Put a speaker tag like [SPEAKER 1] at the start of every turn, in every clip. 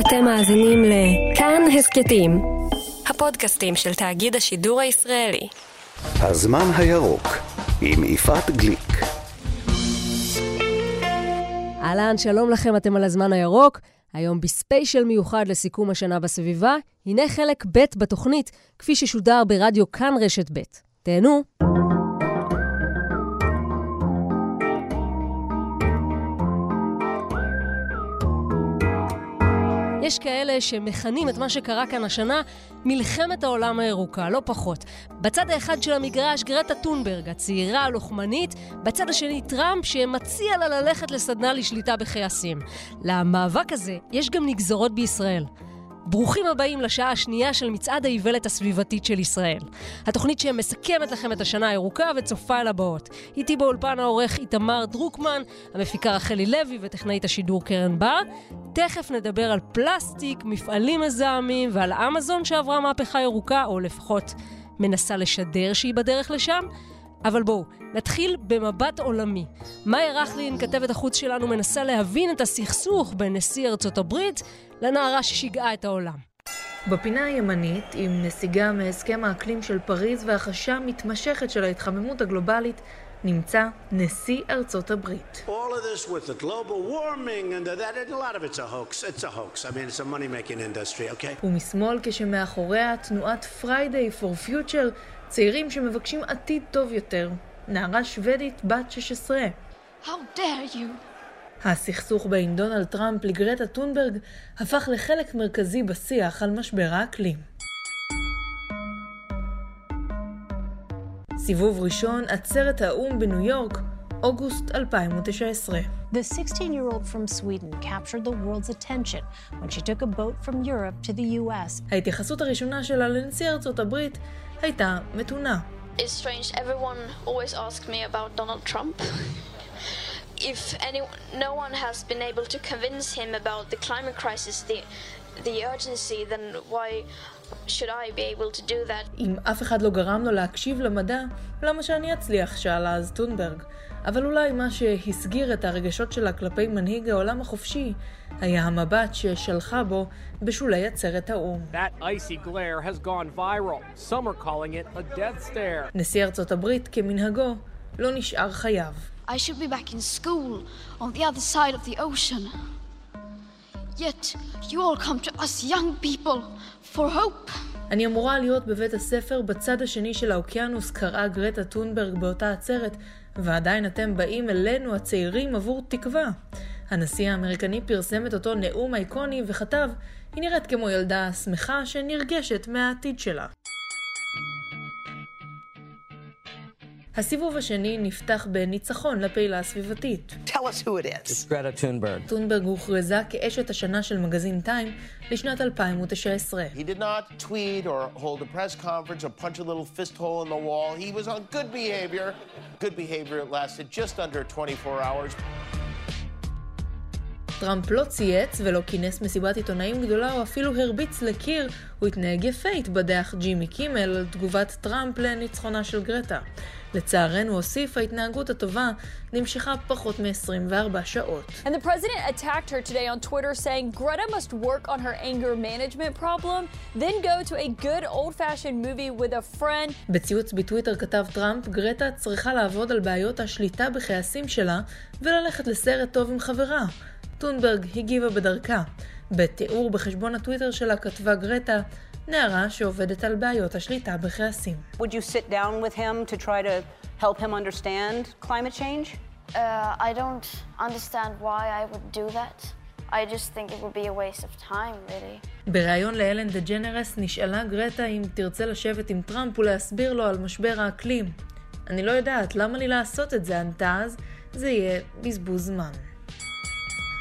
[SPEAKER 1] אתם מאזינים לכאן הסכתים, הפודקאסטים של תאגיד השידור הישראלי.
[SPEAKER 2] הזמן הירוק עם יפעת גליק.
[SPEAKER 3] אהלן, שלום לכם, אתם על הזמן הירוק. היום בספיישל מיוחד לסיכום השנה בסביבה, הנה חלק ב' בתוכנית, כפי ששודר ברדיו כאן רשת ב'. תהנו. יש כאלה שמכנים את מה שקרה כאן השנה מלחמת העולם הירוקה, לא פחות. בצד האחד של המגרש גרטה טונברג, הצעירה הלוחמנית, בצד השני טראמפ שמציע לה ללכת לסדנה לשליטה בכעסים. למאבק הזה יש גם נגזרות בישראל. ברוכים הבאים לשעה השנייה של מצעד האיוולת הסביבתית של ישראל. התוכנית שמסכמת לכם את השנה הירוקה וצופה אל הבאות. איתי באולפן העורך איתמר דרוקמן, המפיקה רחלי לוי וטכנאית השידור קרן בר. תכף נדבר על פלסטיק, מפעלים מזהמים ועל אמזון שעברה מהפכה ירוקה, או לפחות מנסה לשדר שהיא בדרך לשם. אבל בואו, נתחיל במבט עולמי. מאיה רכלין, כתבת החוץ שלנו, מנסה להבין את הסכסוך בין נשיא ארצות הברית לנערה ששיגעה את העולם.
[SPEAKER 4] בפינה הימנית, עם נסיגה מהסכם האקלים של פריז והחשה מתמשכת של ההתחממות הגלובלית, נמצא נשיא ארצות הברית. ומשמאל, כשמאחוריה תנועת Friday for Future, צעירים שמבקשים עתיד טוב יותר. נערה שוודית בת 16. How dare you? הסכסוך בין דונלד טראמפ לגרטה טונברג הפך לחלק מרכזי בשיח על משבר האקלים. סיבוב ראשון, עצרת האו"ם בניו יורק, אוגוסט 2019. The 16-year-old from Sweden captured the world's attention when she took a boat from Europe to the US. ההתייחסות הראשונה שלה לנשיא ארצות הברית הייתה מתונה.
[SPEAKER 5] It's strange, everyone always asks me about Donald Trump. If any, no one has been able to convince him about the climate crisis, the, the urgency, then why should I be able to do that?
[SPEAKER 4] אם אף אחד לא גרם לו להקשיב למדע, למה שאני אצליח? שאלה אז טונברג. אבל אולי מה שהסגיר את הרגשות שלה כלפי מנהיג העולם החופשי היה המבט ששלחה בו בשולי עצרת האו"ם. נשיא ארצות הברית, כמנהגו, לא נשאר חייו. I should be back in school on the other side of the ocean. Yet you all come to us young people for hope. אני אמורה להיות בבית הספר בצד השני של האוקיינוס, קראה גרטה טונברג באותה עצרת, ועדיין אתם באים אלינו הצעירים עבור תקווה. הנשיא האמריקני פרסם את אותו נאום אייקוני וכתב, היא נראית כמו ילדה שמחה שנרגשת מהעתיד שלה. הסיבוב השני נפתח בניצחון לפעילה הסביבתית. Tell us who it is. It's Greta Thunberg. טונברג הוכרזה כאשת השנה של מגזין טיים לשנת 2019. He did not tweet or hold a press conference or punch a little fist hole in the wall. He was on good behavior. Good behavior lasted just under 24 hours. טראמפ לא צייץ ולא כינס מסיבת עיתונאים גדולה או אפילו הרביץ לקיר, הוא התנהג יפה, התבדח ג'ימי קימל על תגובת טראמפ לניצחונה של גרטה. לצערנו הוסיף, ההתנהגות הטובה נמשכה פחות מ-24 שעות.
[SPEAKER 6] And the president attacked her today on Twitter saying Greta must work on her anger management problem, then go to a good old-fashioned movie with a friend.
[SPEAKER 4] בציוץ בטוויטר כתב טראמפ, גרטה צריכה לעבוד על בעיות השליטה בכעסים שלה וללכת לסרט טוב עם חברה. טונברג הגיבה בדרכה. בתיאור בחשבון הטוויטר שלה כתבה גרטה, נערה שעובדת על בעיות השליטה בכעסים.
[SPEAKER 7] Would you sit down with him to try to help him understand climate change?
[SPEAKER 5] Uh, I don't understand why I would do that. I just think it would be a waste of time, really.
[SPEAKER 4] בריאיון לאלן דה ג'נרס נשאלה גרטה אם תרצה לשבת עם טראמפ ולהסביר לו על משבר האקלים. אני לא יודעת, למה לי לעשות את זה? ענתה אז, זה יהיה בזבוז זמן.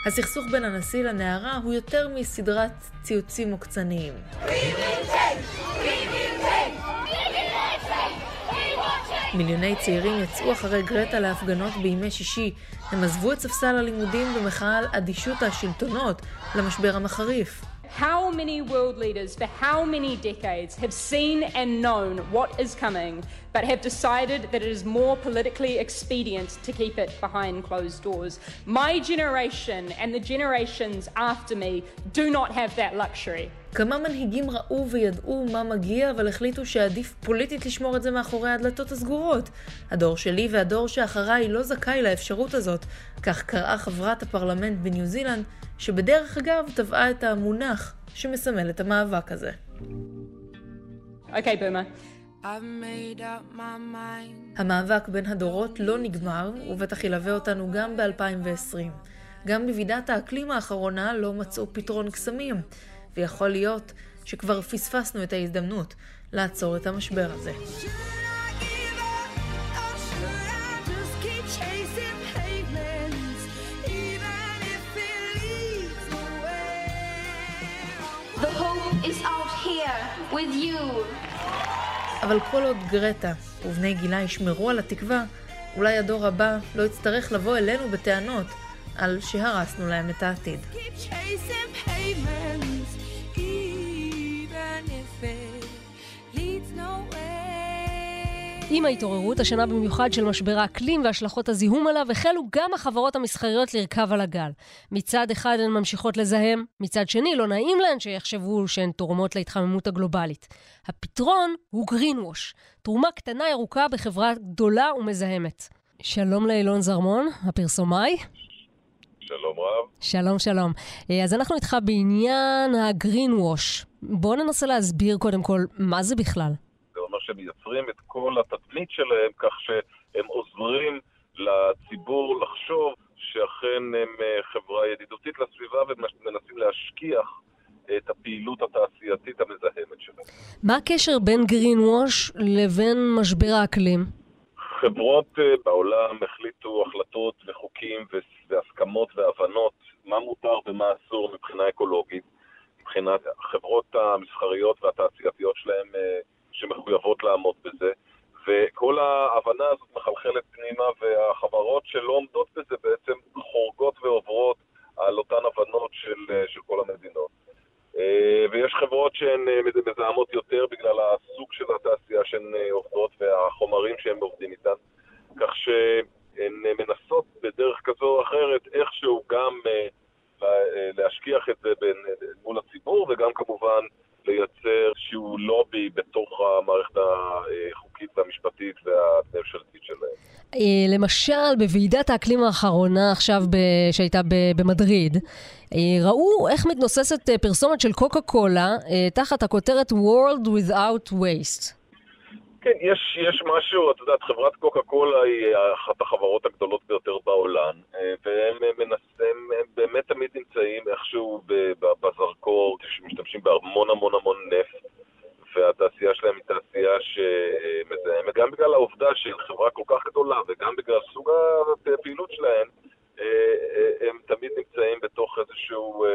[SPEAKER 4] הסכסוך בין הנשיא לנערה הוא יותר מסדרת ציוצים מוקצניים. מיליוני צעירים יצאו אחרי גרטה להפגנות בימי שישי. הם עזבו את ספסל הלימודים במחאה על אדישות השלטונות למשבר המחריף.
[SPEAKER 8] How many world leaders for how many decades have seen and known what is coming, but have decided that it is more politically expedient to keep it behind closed doors? My generation and the generations after me do not have that luxury.
[SPEAKER 9] כמה מנהיגים ראו וידעו מה מגיע, אבל החליטו שעדיף פוליטית לשמור את זה מאחורי הדלתות הסגורות. הדור שלי והדור שאחריי לא זכאי לאפשרות הזאת, כך קראה חברת הפרלמנט בניו זילנד, שבדרך אגב טבעה את המונח שמסמל את המאבק הזה.
[SPEAKER 8] אוקיי, okay, בומה.
[SPEAKER 9] המאבק בין הדורות לא נגמר, ובטח ילווה אותנו גם ב-2020. גם בוועידת האקלים האחרונה לא מצאו פתרון קסמים. ויכול להיות שכבר פספסנו את ההזדמנות לעצור את המשבר הזה. אבל כל עוד גרטה ובני גילה ישמרו על התקווה, אולי הדור הבא לא יצטרך לבוא אלינו בטענות על שהרסנו להם את העתיד.
[SPEAKER 3] עם ההתעוררות השנה במיוחד של משבר האקלים והשלכות הזיהום עליו, החלו גם החברות המסחריות לרכב על הגל. מצד אחד הן ממשיכות לזהם, מצד שני לא נעים להן שיחשבו שהן תורמות להתחממות הגלובלית. הפתרון הוא greenwash, תרומה קטנה ירוקה בחברה גדולה ומזהמת. שלום לאילון זרמון, הפרסומאי.
[SPEAKER 10] שלום רב.
[SPEAKER 3] שלום, שלום. אה, אז אנחנו איתך בעניין ה-greenwash. בואו ננסה להסביר קודם כל מה זה בכלל.
[SPEAKER 10] שמייצרים את כל התדמית שלהם כך שהם עוזרים לציבור לחשוב שאכן הם אה, חברה ידידותית לסביבה ומנסים להשכיח את הפעילות התעשייתית המזהמת שלהם.
[SPEAKER 3] מה הקשר בין גרין ווש לבין משבר האקלים?
[SPEAKER 10] חברות אה, בעולם החליטו החלטות וחוקים והסכמות והבנות מה מותר ומה אסור מבחינה אקולוגית. מבחינת החברות המסחריות והתעשייתיות שלהם אה, שמחויבות לעמוד בזה, וכל ההבנה הזאת מחלחלת פנימה, והחברות שלא עומדות בזה בעצם חורגות ועוברות על אותן הבנות של, של כל המדינות. אה, ויש חברות שהן אה, מזהמות יותר בגלל הסוג של התעשייה שהן אה, עובדות והחומרים שהן עובדים איתן, כך שהן מנסות בדרך כזו או אחרת איכשהו גם להשכיח את זה בין, מול הציבור וגם כמובן לייצר שהוא לובי בתוך המערכת החוקית והמשפטית והממשלתית שלהם.
[SPEAKER 3] אה, למשל, בוועידת האקלים האחרונה עכשיו ב... שהייתה ב... במדריד, אה, ראו איך מתנוססת אה, פרסומת של קוקה קולה תחת הכותרת World Without Waste.
[SPEAKER 10] כן, יש, יש משהו, את יודעת, חברת קוקה קולה היא אחת החברות הגדולות ביותר בעולם, אה, והם מנסים, הם באמת תמיד נמצאים איכשהו בזרקור, שמשתמשים בהמון המון המון נפט, והתעשייה שלהם היא תעשייה שמזהמת, גם בגלל העובדה שהיא חברה כל כך גדולה, וגם בגלל סוג הפעילות שלהם, אה, אה, הם תמיד נמצאים בתוך איזשהו...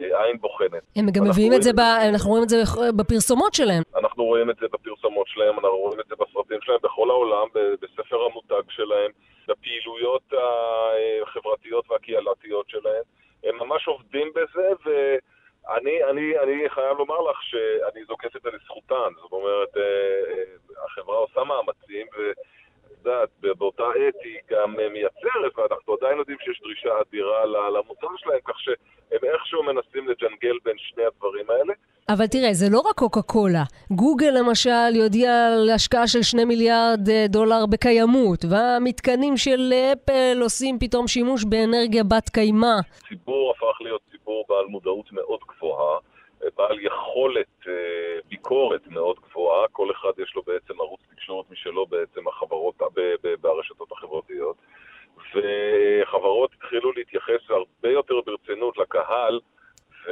[SPEAKER 10] עין בוחנת.
[SPEAKER 3] הם גם מביאים את זה, ב... אנחנו רואים את זה בפרסומות שלהם.
[SPEAKER 10] אנחנו רואים את זה בפרסומות שלהם, אנחנו רואים את זה בסרטים שלהם, בכל העולם, בספר המותג שלהם, בפעילויות החברתיות והקהילתיות שלהם. הם ממש עובדים בזה, ואני אני, אני חייב לומר לך שאני זוקף את זה לזכותן. זאת אומרת, אה, אה, החברה עושה מאמצים, ו... יודעת, באותה עת היא גם מייצרת, ואנחנו עדיין יודעים שיש דרישה אדירה למוצר שלהם, כך שהם איכשהו מנסים לג'נגל בין שני הדברים האלה.
[SPEAKER 3] אבל תראה, זה לא רק קוקה קולה. גוגל למשל יודיע על השקעה של שני מיליארד אה, דולר בקיימות, והמתקנים של אפל עושים פתאום שימוש באנרגיה בת קיימא.
[SPEAKER 10] הציבור הפך להיות ציבור בעל מודעות מאוד גבוהה. בעל יכולת אה, ביקורת מאוד גבוהה, כל אחד יש לו בעצם ערוץ תקשורת משלו בעצם החברות, ברשתות החברתיות, וחברות התחילו להתייחס הרבה יותר ברצינות לקהל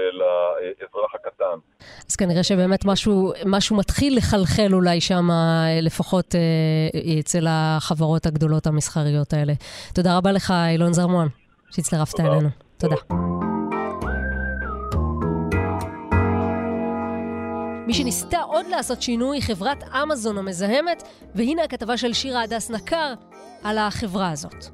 [SPEAKER 10] ולאזרח הקטן.
[SPEAKER 3] אז כנראה שבאמת משהו, משהו מתחיל לחלחל אולי שם, לפחות אה, אצל החברות הגדולות המסחריות האלה. תודה רבה לך, אילון זרמון, שהצטרפת אלינו. תודה. תודה. מי שניסתה עוד לעשות שינוי היא חברת אמזון המזהמת, והנה הכתבה של שירה הדס נקר על החברה הזאת.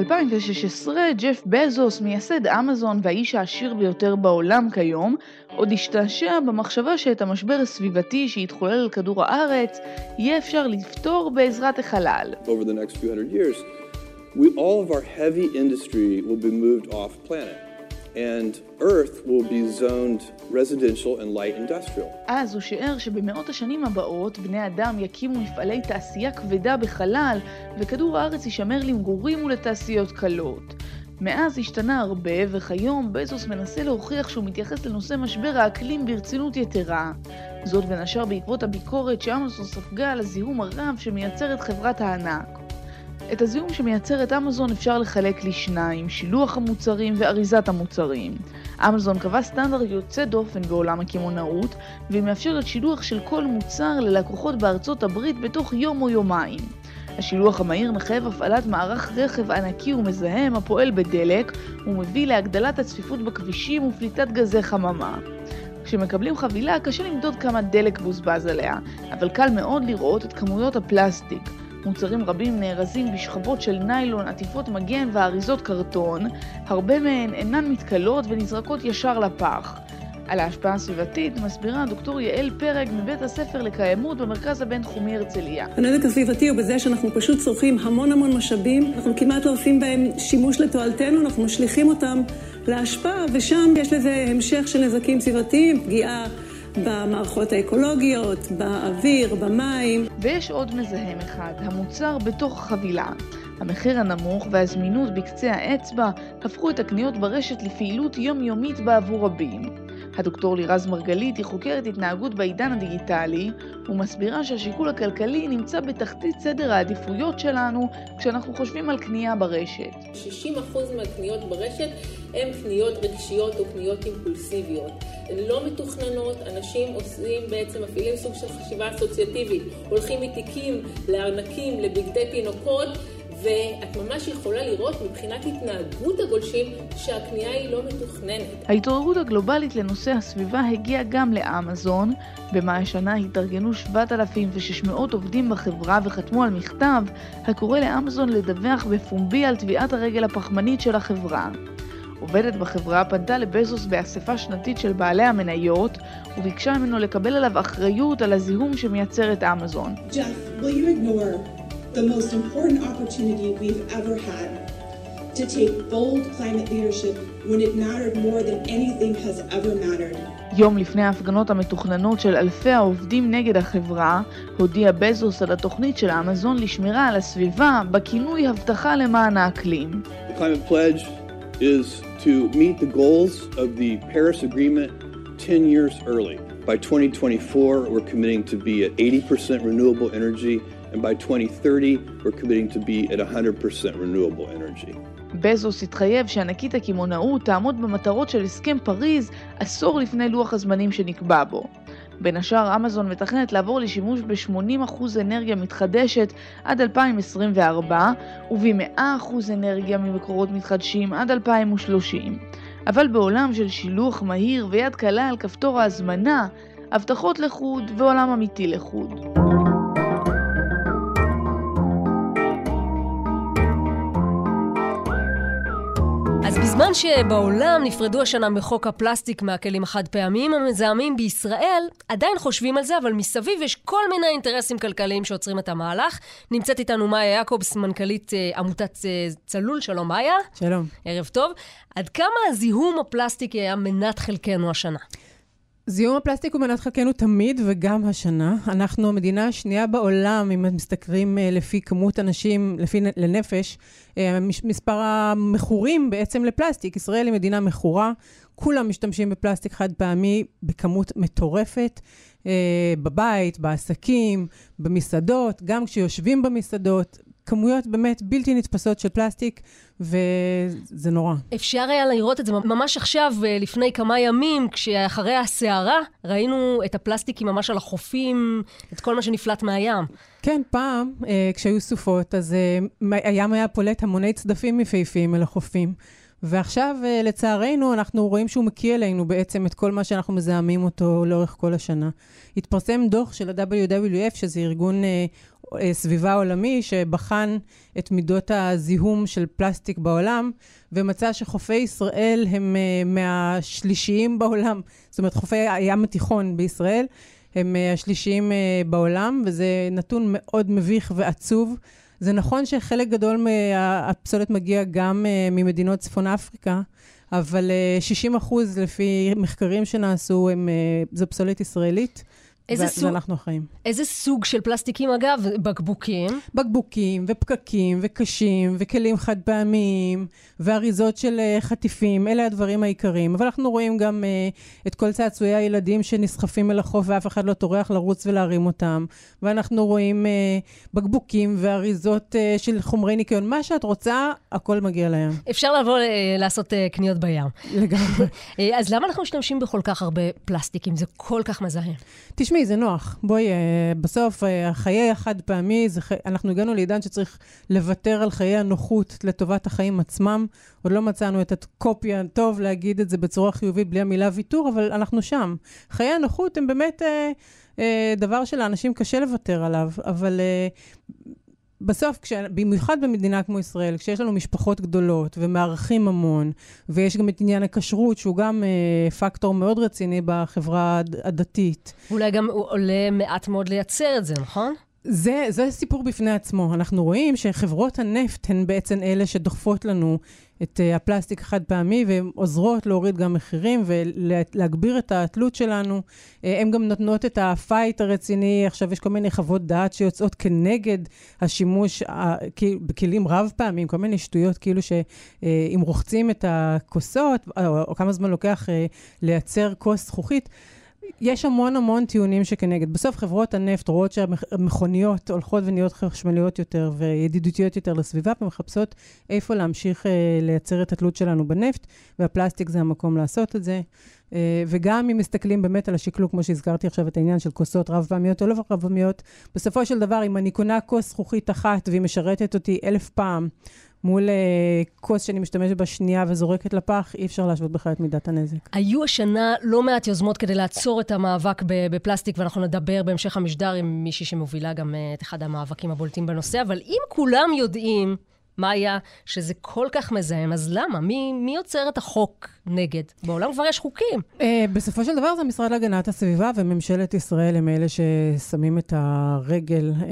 [SPEAKER 11] ב-2016 ג'ף בזוס, מייסד אמזון והאיש העשיר ביותר בעולם כיום, עוד השתעשע במחשבה שאת המשבר הסביבתי שהתחולל על כדור הארץ, יהיה אפשר לפתור בעזרת החלל.
[SPEAKER 12] Over the next few hundred years, we, all of our heavy industry will be moved off planet. And Earth will be zoned residential and light industrial.
[SPEAKER 11] אז הוא שיער שבמאות השנים הבאות בני אדם יקימו מפעלי תעשייה כבדה בחלל, וכדור הארץ יישמר למגורים ולתעשיות קלות. מאז השתנה הרבה, וכיום בזוס מנסה להוכיח שהוא מתייחס לנושא משבר האקלים ברצינות יתרה. זאת בין השאר בעקבות הביקורת שאמזון ספגה על הזיהום הרב שמייצרת חברת הענק. את הזיהום שמייצרת אמזון אפשר לחלק לשניים, שילוח המוצרים ואריזת המוצרים. אמזון קבע סטנדרט יוצא דופן בעולם הקמעונאות, והיא מאפשרת שילוח של כל מוצר ללקוחות בארצות הברית בתוך יום או יומיים. השילוח המהיר מחייב הפעלת מערך רכב ענקי ומזהם הפועל בדלק, ומביא להגדלת הצפיפות בכבישים ופליטת גזי חממה. כשמקבלים חבילה קשה למדוד כמה דלק בוזבז עליה, אבל קל מאוד לראות את כמויות הפלסטיק. מוצרים רבים נארזים בשכבות של ניילון, עטיפות מגן ואריזות קרטון, הרבה מהן אינן מתכלות ונזרקות ישר לפח. על ההשפעה הסביבתית מסבירה דוקטור יעל פרג מבית הספר לקיימות במרכז הבינתחומי הרצליה.
[SPEAKER 13] הנזק הסביבתי הוא בזה שאנחנו פשוט צורכים המון המון משאבים, אנחנו כמעט לא עושים בהם שימוש לתועלתנו, אנחנו משליכים אותם להשפעה, ושם יש לזה המשך של נזקים סביבתיים, פגיעה במערכות האקולוגיות, באוויר, במים.
[SPEAKER 11] ויש עוד מזהם אחד, המוצר בתוך החבילה. המחיר הנמוך והזמינות בקצה האצבע הפכו את הקניות ברשת לפעילות יומיומית בעבור רבים. הדוקטור לירז מרגלית היא חוקרת התנהגות בעידן הדיגיטלי ומסבירה שהשיקול הכלכלי נמצא בתחתית סדר העדיפויות שלנו כשאנחנו חושבים על קנייה ברשת.
[SPEAKER 14] 60% מהקניות ברשת הן קניות רגשיות או קניות אימפולסיביות. לא מתוכננות, אנשים עושים בעצם, מפעילים סוג של חשיבה אסוציאטיבית, הולכים מתיקים לארנקים, לבגדי תינוקות ואת ממש יכולה לראות מבחינת התנהגות הגולשים שהקנייה היא לא מתוכננת.
[SPEAKER 11] ההתעוררות הגלובלית לנושא הסביבה הגיעה גם לאמזון. במאי השנה התארגנו 7,600 עובדים בחברה וחתמו על מכתב הקורא לאמזון לדווח בפומבי על טביעת הרגל הפחמנית של החברה. עובדת בחברה פנתה לבזוס באספה שנתית של בעלי המניות וביקשה ממנו לקבל עליו אחריות על הזיהום שמייצרת אמזון. Jeff, will you ignore the most important opportunity we've ever had to take bold climate leadership when it mattered more than anything has ever mattered. יום לפני ההפגנות המתוכננות של אלפי העובדים נגד החברה, הודיע בזוס על התוכנית של אמזון לשמירה על הסביבה בכינוי הבטחה למען האקלים.
[SPEAKER 12] The climate pledge is to meet the goals of the Paris Agreement 10 years early. By 2024, we're committing to be at 80% renewable energy and by 2030 we're committing to be at 100% renewable energy.
[SPEAKER 11] בזוס התחייב שענקית הקמעונאות תעמוד במטרות של הסכם פריז עשור לפני לוח הזמנים שנקבע בו. בין השאר, אמזון מתכננת לעבור לשימוש ב-80% אנרגיה מתחדשת עד 2024, וב-100% אנרגיה ממקורות מתחדשים עד 2030. אבל בעולם של שילוח מהיר ויד קלה על כפתור ההזמנה, הבטחות לחוד ועולם אמיתי לחוד.
[SPEAKER 3] בזמן שבעולם נפרדו השנה מחוק הפלסטיק מהכלים החד פעמיים המזהמים בישראל, עדיין חושבים על זה, אבל מסביב יש כל מיני אינטרסים כלכליים שעוצרים את המהלך. נמצאת איתנו מאיה יעקובס, מנכ"לית uh, עמותת uh, צלול. שלום מאיה.
[SPEAKER 15] שלום.
[SPEAKER 3] ערב טוב. עד כמה הזיהום הפלסטיקי היה מנת חלקנו השנה?
[SPEAKER 15] זיהום הפלסטיק הוא מנת חלקנו תמיד וגם השנה. אנחנו המדינה השנייה בעולם, אם מסתכלים אה, לפי כמות אנשים, לפי לנפש, אה, מספר המכורים בעצם לפלסטיק. ישראל היא מדינה מכורה, כולם משתמשים בפלסטיק חד פעמי בכמות מטורפת. אה, בבית, בעסקים, במסעדות, גם כשיושבים במסעדות, כמויות באמת בלתי נתפסות של פלסטיק, וזה נורא.
[SPEAKER 3] אפשר היה לראות את זה ממש עכשיו, אה, לפני כמה ימים, כשאחרי הסערה, ראינו את הפלסטיקים ממש על החופים, את כל מה שנפלט מהים.
[SPEAKER 15] כן, פעם, אה, כשהיו סופות, אז אה, הים היה פולט המוני צדפים יפהפיים אל החופים. ועכשיו, לצערנו, אנחנו רואים שהוא מקיא אלינו בעצם את כל מה שאנחנו מזהמים אותו לאורך כל השנה. התפרסם דוח של ה-WWF, שזה ארגון סביבה עולמי שבחן את מידות הזיהום של פלסטיק בעולם, ומצא שחופי ישראל הם מהשלישיים בעולם. זאת אומרת, חופי הים התיכון בישראל הם השלישיים בעולם, וזה נתון מאוד מביך ועצוב. זה נכון שחלק גדול מהפסולת מגיע גם ממדינות צפון אפריקה, אבל 60 אחוז לפי מחקרים שנעשו, הם, זו פסולת ישראלית. איזה סוג... ואנחנו אחראים.
[SPEAKER 3] איזה סוג של פלסטיקים, אגב? בקבוקים?
[SPEAKER 15] בקבוקים, ופקקים, וקשים, וכלים חד פעמיים, ואריזות של uh, חטיפים, אלה הדברים העיקריים. אבל אנחנו רואים גם uh, את כל צעצועי הילדים שנסחפים אל החוף ואף אחד לא טורח לרוץ ולהרים אותם. ואנחנו רואים uh, בקבוקים ואריזות uh, של חומרי ניקיון. מה שאת רוצה, הכל מגיע לים.
[SPEAKER 3] אפשר לבוא uh, לעשות uh, קניות בים.
[SPEAKER 15] לגמרי.
[SPEAKER 3] אז למה אנחנו משתמשים בכל כך הרבה פלסטיקים? זה כל כך מזהם.
[SPEAKER 15] תשמע, תשמעי, זה נוח. בואי, אה, בסוף, אה, החיי החד פעמי, זה, אנחנו הגענו לעידן שצריך לוותר על חיי הנוחות לטובת החיים עצמם. עוד לא מצאנו את הקופי הטוב להגיד את זה בצורה חיובית בלי המילה ויתור, אבל אנחנו שם. חיי הנוחות הם באמת אה, אה, דבר שלאנשים קשה לוותר עליו, אבל... אה, בסוף, כש, במיוחד במדינה כמו ישראל, כשיש לנו משפחות גדולות ומארחים המון, ויש גם את עניין הכשרות, שהוא גם אה, פקטור מאוד רציני בחברה הדתית.
[SPEAKER 3] אולי גם עולה מעט מאוד לייצר את זה, נכון?
[SPEAKER 15] זה, זה סיפור בפני עצמו. אנחנו רואים שחברות הנפט הן בעצם אלה שדוחפות לנו את אה, הפלסטיק החד פעמי, והן עוזרות להוריד גם מחירים ולהגביר את התלות שלנו. אה, הן גם נותנות את ה fight הרציני, עכשיו יש כל מיני חוות דעת שיוצאות כנגד השימוש uh, בכלים רב פעמים, כל מיני שטויות, כאילו שאם רוחצים את הכוסות, או, כמה זמן לוקח לייצר כוס זכוכית, יש המון המון טיעונים שכנגד. בסוף חברות הנפט רואות שהמכוניות הולכות ונהיות חשמליות יותר וידידותיות יותר לסביבה, ומחפשות איפה להמשיך uh, לייצר את התלות שלנו בנפט, והפלסטיק זה המקום לעשות את זה. Uh, וגם אם מסתכלים באמת על השקלוק, כמו שהזכרתי עכשיו את העניין של כוסות רב-פעמיות או לא רב-פעמיות, בסופו של דבר, אם אני קונה כוס זכוכית אחת והיא משרתת אותי אלף פעם, מול uh, כוס שאני משתמשת בה שנייה וזורקת לפח, אי אפשר להשוות בכלל את מידת הנזק.
[SPEAKER 3] היו השנה לא מעט יוזמות כדי לעצור את המאבק בפלסטיק, ואנחנו נדבר בהמשך המשדר עם מישהי שמובילה גם uh, את אחד המאבקים הבולטים בנושא, אבל אם כולם יודעים... מה היה שזה כל כך מזהם, אז למה? מי, מי יוצר את החוק נגד? בעולם כבר יש חוקים.
[SPEAKER 15] Uh, בסופו של דבר זה המשרד להגנת הסביבה וממשלת ישראל הם אלה ששמים את הרגל, uh,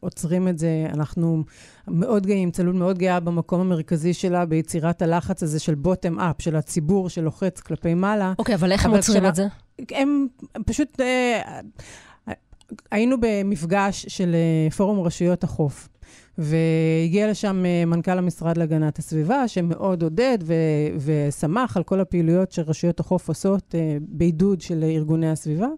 [SPEAKER 15] עוצרים את זה. אנחנו מאוד גאים, צלול מאוד גאה במקום המרכזי שלה, ביצירת הלחץ הזה של בוטם אפ, של הציבור שלוחץ כלפי מעלה.
[SPEAKER 3] אוקיי, okay, אבל איך הם עוצרים. את זה?
[SPEAKER 15] הם פשוט... Uh, היינו במפגש של פורום רשויות החוף. והגיע לשם אה, מנכ"ל המשרד להגנת הסביבה, שמאוד עודד ו- ושמח על כל הפעילויות שרשויות החוף עושות uh, בעידוד של ארגוני הסביבה.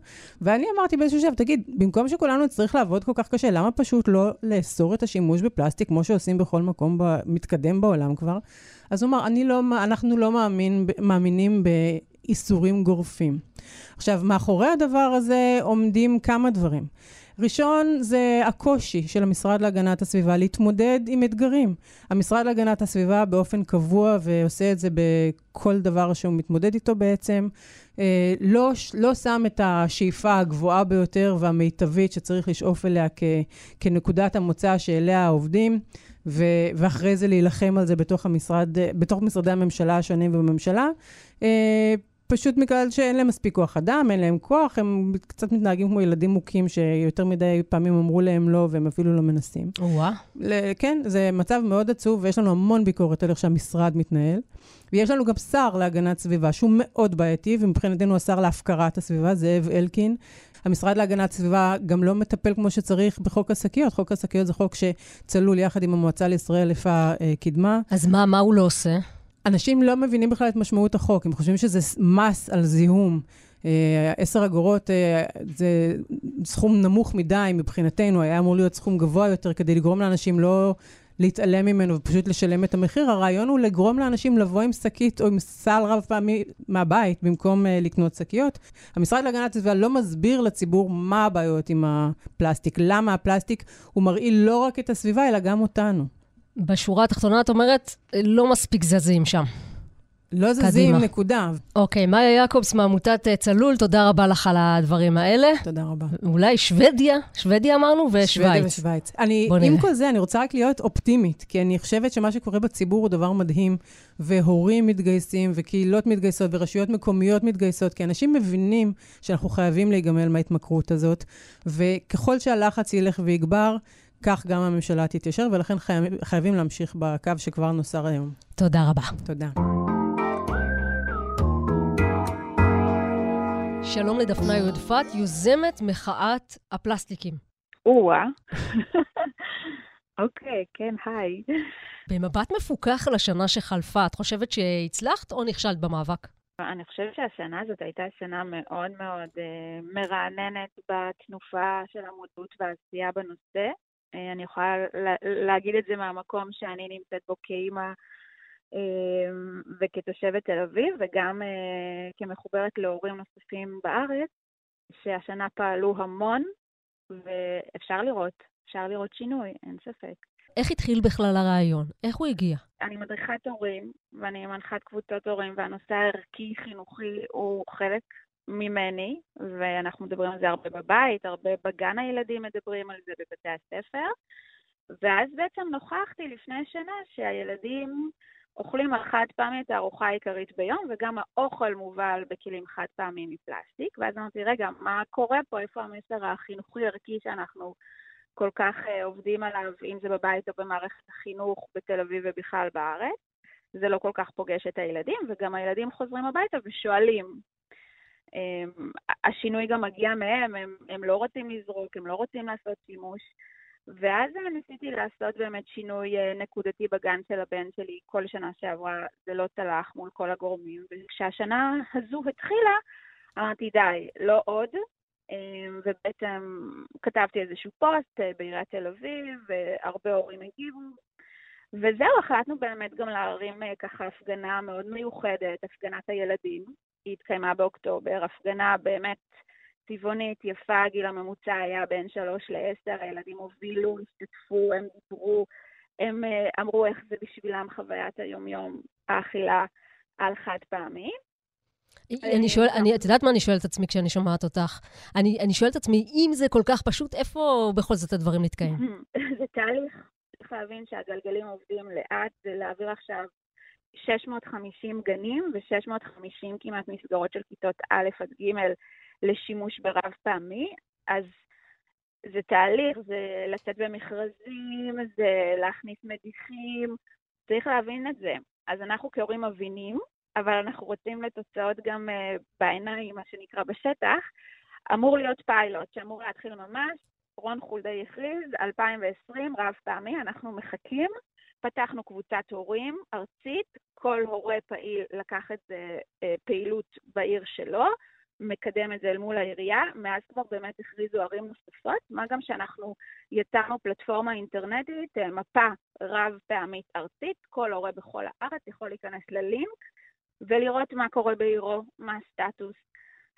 [SPEAKER 15] ואני אמרתי באיזשהו שלב, תגיד, במקום שכולנו נצטרך לעבוד כל כך קשה, למה פשוט לא לאסור את השימוש בפלסטיק, כמו שעושים בכל מקום ב- מתקדם בעולם כבר? אז הוא אמר, לא, אנחנו לא מאמין, מאמינים באיסורים גורפים. עכשיו, מאחורי הדבר הזה עומדים כמה דברים. ראשון זה הקושי של המשרד להגנת הסביבה להתמודד עם אתגרים. המשרד להגנת הסביבה באופן קבוע ועושה את זה בכל דבר שהוא מתמודד איתו בעצם, אה, לא, לא שם את השאיפה הגבוהה ביותר והמיטבית שצריך לשאוף אליה כ, כנקודת המוצא שאליה העובדים. ו- ואחרי זה להילחם על זה בתוך המשרד, בתוך משרדי הממשלה השונים ובממשלה. פשוט בגלל שאין להם מספיק כוח אדם, אין להם כוח, הם קצת מתנהגים כמו ילדים מוכים שיותר מדי פעמים אמרו להם לא, והם אפילו לא מנסים.
[SPEAKER 3] וואה.
[SPEAKER 15] כן, זה מצב מאוד עצוב, ויש לנו המון ביקורת על איך שהמשרד מתנהל. ויש לנו גם שר להגנת סביבה, שהוא מאוד בעייתי, ומבחינתנו השר להפקרת הסביבה, זאב אלקין. המשרד להגנת סביבה גם לא מטפל כמו שצריך בחוק השקיות. חוק השקיות זה חוק שצלול יחד עם המועצה לישראל איפה אה, קידמה.
[SPEAKER 3] אז מה, מה הוא לא עושה?
[SPEAKER 15] אנשים לא מבינים בכלל את משמעות החוק, הם חושבים שזה מס על זיהום. אה, עשר אגורות אה, זה סכום נמוך מדי מבחינתנו, היה אמור להיות סכום גבוה יותר כדי לגרום לאנשים לא להתעלם ממנו ופשוט לשלם את המחיר. הרעיון הוא לגרום לאנשים לבוא עם שקית או עם סל רב פעמי מהבית במקום uh, לקנות שקיות. המשרד להגנת הסביבה לא מסביר לציבור מה הבעיות עם הפלסטיק, למה הפלסטיק הוא מרעיל לא רק את הסביבה אלא גם אותנו.
[SPEAKER 3] בשורה התחתונה את אומרת, לא מספיק זזים שם.
[SPEAKER 15] לא זזים, קדימה. נקודה.
[SPEAKER 3] אוקיי, מאיה יעקובס מעמותת אה, צלול, תודה רבה לך על הדברים האלה.
[SPEAKER 15] תודה רבה.
[SPEAKER 3] אולי שוודיה, שוודיה אמרנו, ושווייץ. שוודיה
[SPEAKER 15] ושווייץ. אני, עם כל זה, אני רוצה רק להיות אופטימית, כי אני חושבת שמה שקורה בציבור הוא דבר מדהים, והורים מתגייסים, וקהילות מתגייסות, ורשויות מקומיות מתגייסות, כי אנשים מבינים שאנחנו חייבים להיגמל מההתמכרות הזאת, וככל שהלחץ ילך ויגבר, כך גם הממשלה תתיישר, ולכן חייב, חייבים להמשיך בקו שכבר נוסר היום.
[SPEAKER 3] תודה רבה.
[SPEAKER 15] תודה.
[SPEAKER 3] שלום לדפנה יודפת, יוזמת מחאת הפלסטיקים.
[SPEAKER 16] או-אה. אוקיי, כן, היי.
[SPEAKER 3] במבט מפוקח על השנה שחלפה, את חושבת שהצלחת או נכשלת במאבק?
[SPEAKER 16] אני חושבת שהשנה הזאת הייתה שנה מאוד מאוד uh, מרעננת בתנופה של המודעות והעשייה בנושא. Uh, אני יכולה לה, להגיד את זה מהמקום שאני נמצאת בו כאימא אמ, וכתושבת תל אביב, וגם אה, כמחוברת להורים נוספים בארץ, שהשנה פעלו המון, ואפשר לראות, אפשר לראות שינוי, אין ספק.
[SPEAKER 3] איך התחיל בכלל הרעיון? איך הוא הגיע?
[SPEAKER 16] אני מדריכת הורים, ואני מנחת קבוצות הורים, והנושא הערכי-חינוכי הוא חלק ממני, ואנחנו מדברים על זה הרבה בבית, הרבה בגן הילדים מדברים על זה בבתי הספר. ואז בעצם נוכחתי לפני שנה שהילדים אוכלים על חד פעמי את הארוחה העיקרית ביום, וגם האוכל מובל בכלים חד פעמיים מפלסטיק. ואז אמרתי, רגע, מה קורה פה? איפה המסר החינוכי-ערכי שאנחנו כל כך uh, עובדים עליו, אם זה בבית או במערכת החינוך בתל אביב ובכלל בארץ? זה לא כל כך פוגש את הילדים, וגם הילדים חוזרים הביתה ושואלים. Um, השינוי גם מגיע מהם, הם, הם לא רוצים לזרוק, הם לא רוצים לעשות שימוש. ואז ניסיתי לעשות באמת שינוי אה, נקודתי בגן של הבן שלי. כל שנה שעברה זה לא צלח מול כל הגורמים, וכשהשנה הזו התחילה, אמרתי, די, לא עוד. אה, ובעצם כתבתי איזשהו פוסט אה, בעיריית תל אביב, והרבה הורים הגיבו. וזהו, החלטנו באמת גם להרים ככה הפגנה מאוד מיוחדת, הפגנת הילדים. היא התקיימה באוקטובר, הפגנה באמת צבעונית, יפה, הגיל הממוצע היה בין שלוש לעשר, הילדים הובילו, השתתפו, הם דיברו, הם אה, אמרו איך זה בשבילם חוויית היומיום, האכילה על חד פעמי.
[SPEAKER 3] אני שואלת, אני, את יודעת מה אני שואלת את עצמי כשאני שומעת אותך? אני, אני שואלת את עצמי, אם זה כל כך פשוט, איפה בכל זאת הדברים נתקעים?
[SPEAKER 16] זה תהליך. צריך להבין שהגלגלים עובדים לאט, זה להעביר עכשיו 650 גנים ו-650 כמעט מסגרות של כיתות א' עד ג' לשימוש ברב פעמי, אז זה תהליך, זה לצאת במכרזים, זה להכניס מדיחים, צריך להבין את זה. אז אנחנו כהורים מבינים, אבל אנחנו רוצים לתוצאות גם uh, בעיניים, מה שנקרא בשטח. אמור להיות פיילוט שאמור להתחיל ממש, רון חולדאי הכריז, 2020, רב פעמי, אנחנו מחכים. פתחנו קבוצת הורים ארצית, כל הורה פעיל לקח את זה uh, פעילות בעיר שלו, מקדם את זה אל מול העירייה, מאז כבר באמת הכריזו ערים נוספות, מה גם שאנחנו יצרנו פלטפורמה אינטרנטית, אה, מפה רב פעמית ארצית, כל הורה בכל הארץ יכול להיכנס ללינק ולראות מה קורה בעירו, מה הסטטוס,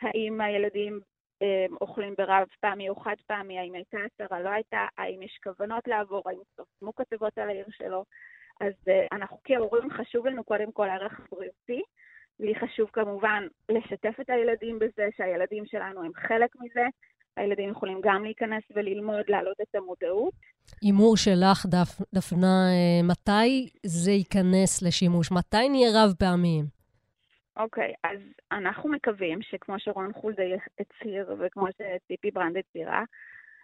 [SPEAKER 16] האם הילדים אה, אוכלים ברב פעמי או חד פעמי, האם הייתה הצהרה, לא הייתה, האם יש כוונות לעבור, האם סופמו כתבות על העיר שלו. אז אה, אנחנו כהורים חשוב לנו קודם כל הערך הבריאותי, לי חשוב כמובן לשתף את הילדים בזה, שהילדים שלנו הם חלק מזה. הילדים יכולים גם להיכנס וללמוד, להעלות את המודעות.
[SPEAKER 3] הימור שלך, דפ, דפנה, אה, מתי זה ייכנס לשימוש? מתי נהיה רב פעמיים?
[SPEAKER 16] אוקיי, okay, אז אנחנו מקווים שכמו שרון חולדאי הצהיר וכמו שציפי ברנד הצהירה,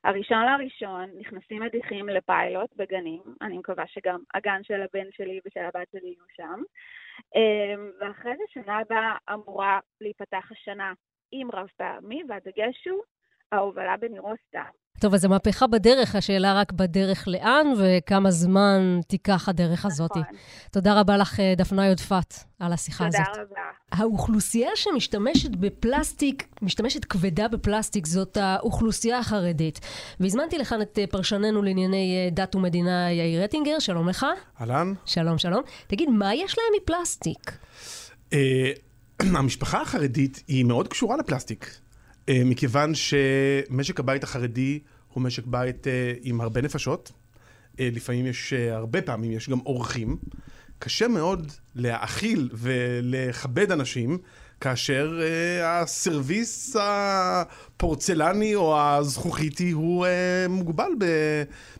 [SPEAKER 16] הראשון לראשון נכנסים מדיחים לפיילוט בגנים, אני מקווה שגם הגן של הבן שלי ושל הבת שלי יהיו שם. אמ, ואחרי זה שנה הבאה אמורה להיפתח השנה עם רב פעמי, והדגש הוא ההובלה בנירוסטה.
[SPEAKER 3] טוב, אז זו מהפכה בדרך, השאלה רק בדרך לאן וכמה זמן תיקח הדרך נכון. הזאת. תודה רבה לך, אה, דפנה יודפת, על השיחה
[SPEAKER 16] תודה
[SPEAKER 3] הזאת.
[SPEAKER 16] תודה רבה.
[SPEAKER 3] האוכלוסייה שמשתמשת בפלסטיק, משתמשת כבדה בפלסטיק, זאת האוכלוסייה החרדית. והזמנתי לכאן את אה, פרשננו לענייני אה, דת ומדינה, יאיר רטינגר, שלום לך.
[SPEAKER 17] אהלן.
[SPEAKER 3] שלום, שלום. תגיד, מה יש להם מפלסטיק?
[SPEAKER 17] המשפחה החרדית היא מאוד קשורה לפלסטיק. מכיוון שמשק הבית החרדי הוא משק בית עם הרבה נפשות. לפעמים יש, הרבה פעמים יש גם אורחים. קשה מאוד להאכיל ולכבד אנשים כאשר uh, הסרוויס הפורצלני או הזכוכיתי הוא uh, מוגבל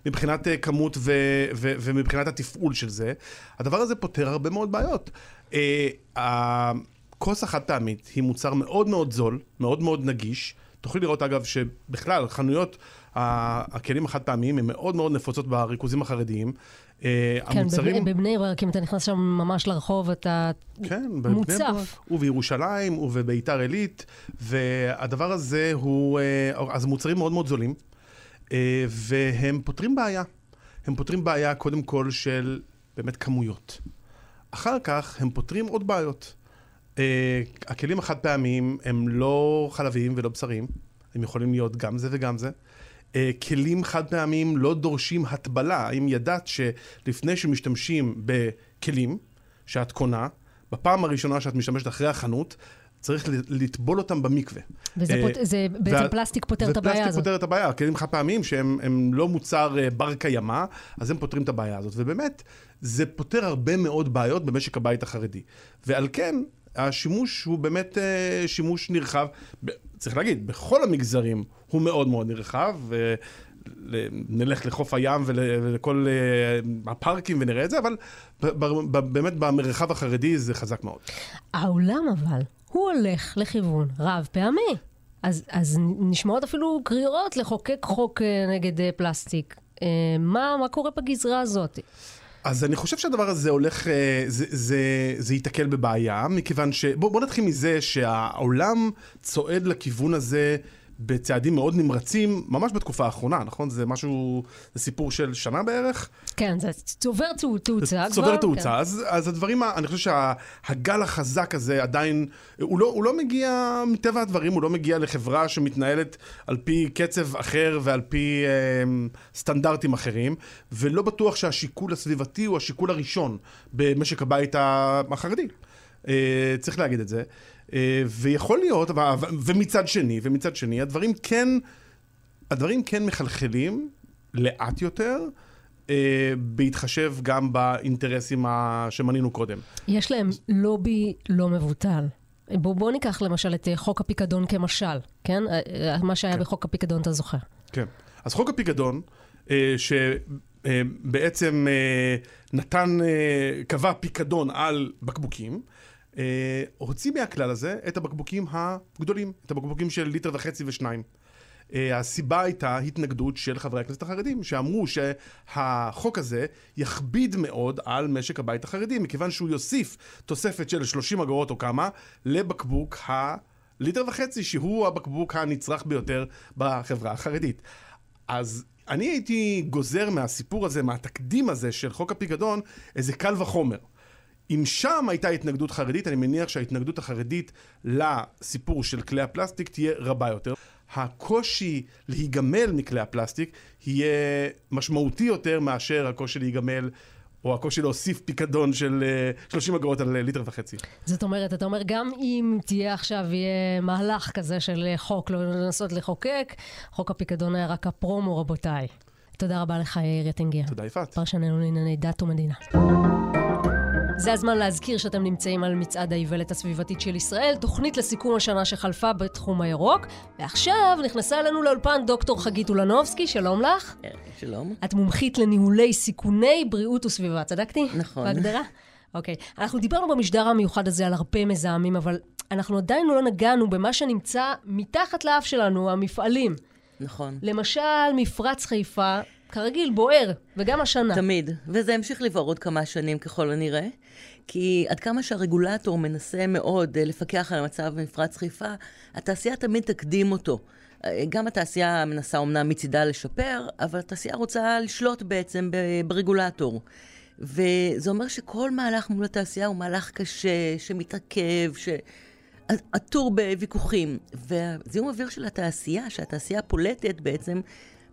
[SPEAKER 17] מבחינת uh, כמות ו- ו- ומבחינת התפעול של זה. הדבר הזה פותר הרבה מאוד בעיות. Uh, הכוס החד פעמית היא מוצר מאוד מאוד זול, מאוד מאוד נגיש. תוכלי לראות אגב שבכלל חנויות הכלים החד פעמיים הם מאוד מאוד נפוצות בריכוזים החרדיים.
[SPEAKER 3] כן, המוצרים... בבני ברק, אם אתה נכנס שם ממש לרחוב, אתה
[SPEAKER 17] כן,
[SPEAKER 3] מוצף.
[SPEAKER 17] ברק, ובירושלים, ובביתר עילית, והדבר הזה הוא, אז מוצרים מאוד מאוד זולים, והם פותרים בעיה. הם פותרים בעיה קודם כל של באמת כמויות. אחר כך הם פותרים עוד בעיות. הכלים החד פעמיים הם לא חלביים ולא בשריים, הם יכולים להיות גם זה וגם זה. כלים חד פעמיים לא דורשים הטבלה. האם ידעת שלפני שמשתמשים בכלים שאת קונה, בפעם הראשונה שאת משתמשת אחרי החנות, צריך לטבול אותם במקווה.
[SPEAKER 3] וזה פות... זה בעצם וה... פלסטיק פותר את הבעיה הזאת.
[SPEAKER 17] ופלסטיק פותר את הבעיה. כלים חד פעמיים שהם לא מוצר בר קיימא, אז הם פותרים את הבעיה הזאת. ובאמת, זה פותר הרבה מאוד בעיות במשק הבית החרדי. ועל כן, השימוש הוא באמת שימוש נרחב, צריך להגיד, בכל המגזרים הוא מאוד מאוד נרחב, ונלך לחוף הים ולכל הפארקים ונראה את זה, אבל באמת במרחב החרדי זה חזק מאוד.
[SPEAKER 3] העולם אבל, הוא הולך לכיוון רב פעמי. אז, אז נשמעות אפילו קריאות לחוקק חוק נגד פלסטיק. מה, מה קורה בגזרה הזאת?
[SPEAKER 17] אז אני חושב שהדבר הזה הולך, זה, זה, זה ייתקל בבעיה, מכיוון ש... בוא, בוא נתחיל מזה שהעולם צועד לכיוון הזה בצעדים מאוד נמרצים, ממש בתקופה האחרונה, נכון? זה משהו, זה סיפור של שנה בערך.
[SPEAKER 3] כן, זה צובר תאוצה כבר.
[SPEAKER 17] צובר תאוצה, כן. אז, אז הדברים, אני חושב שהגל החזק הזה עדיין, הוא לא, הוא לא מגיע, מטבע הדברים, הוא לא מגיע לחברה שמתנהלת על פי קצב אחר ועל פי אה, סטנדרטים אחרים, ולא בטוח שהשיקול הסביבתי הוא השיקול הראשון במשק הבית החרדי. אה, צריך להגיד את זה. ויכול להיות, ומצד שני, ומצד שני, הדברים כן, הדברים כן מחלחלים לאט יותר. בהתחשב גם באינטרסים שמנינו קודם.
[SPEAKER 3] יש להם לובי לא מבוטל. בואו בוא ניקח למשל את חוק הפיקדון כמשל, כן? מה שהיה כן. בחוק הפיקדון, אתה זוכר.
[SPEAKER 17] כן. אז חוק הפיקדון, שבעצם נתן, קבע פיקדון על בקבוקים, אה, הוציא מהכלל הזה את הבקבוקים הגדולים, את הבקבוקים של ליטר וחצי ושניים. אה, הסיבה הייתה התנגדות של חברי הכנסת החרדים, שאמרו שהחוק הזה יכביד מאוד על משק הבית החרדי, מכיוון שהוא יוסיף תוספת של 30 אגורות או כמה לבקבוק הליטר וחצי, שהוא הבקבוק הנצרך ביותר בחברה החרדית. אז אני הייתי גוזר מהסיפור הזה, מהתקדים הזה של חוק הפיקדון, איזה קל וחומר. אם שם הייתה התנגדות חרדית, אני מניח שההתנגדות החרדית לסיפור של כלי הפלסטיק תהיה רבה יותר. הקושי להיגמל מכלי הפלסטיק יהיה משמעותי יותר מאשר הקושי להיגמל או הקושי להוסיף פיקדון של 30 אגורות על ליטר וחצי.
[SPEAKER 3] זאת אומרת, אתה אומר, גם אם תהיה עכשיו, יהיה מהלך כזה של חוק, לא לנסות לחוקק, חוק הפיקדון היה רק הפרומו, רבותיי. תודה רבה לך, יאיר אטינגר.
[SPEAKER 17] תודה, יפעת.
[SPEAKER 3] פרשננו לענייני דת ומדינה. זה הזמן להזכיר שאתם נמצאים על מצעד האיוולת הסביבתית של ישראל, תוכנית לסיכום השנה שחלפה בתחום הירוק. ועכשיו נכנסה אלינו לאולפן דוקטור חגית אולנובסקי, שלום לך.
[SPEAKER 18] שלום.
[SPEAKER 3] את מומחית לניהולי סיכוני בריאות וסביבה, צדקתי?
[SPEAKER 18] נכון.
[SPEAKER 3] בהגדרה? אוקיי. אנחנו דיברנו במשדר המיוחד הזה על הרבה מזהמים, אבל אנחנו עדיין לא נגענו במה שנמצא מתחת לאף שלנו, המפעלים.
[SPEAKER 18] נכון.
[SPEAKER 3] למשל, מפרץ חיפה, כרגיל, בוער, וגם השנה.
[SPEAKER 18] תמיד, וזה ימשיך לבעור עוד כמה שנים ככל הנראה. כי עד כמה שהרגולטור מנסה מאוד אה, לפקח על המצב במפרץ חיפה, התעשייה תמיד תקדים אותו. אה, גם התעשייה מנסה אומנם מצידה לשפר, אבל התעשייה רוצה לשלוט בעצם ברגולטור. וזה אומר שכל מהלך מול התעשייה הוא מהלך קשה, שמתעכב, שעטור בוויכוחים. והזיהום אוויר של התעשייה, שהתעשייה פולטת בעצם,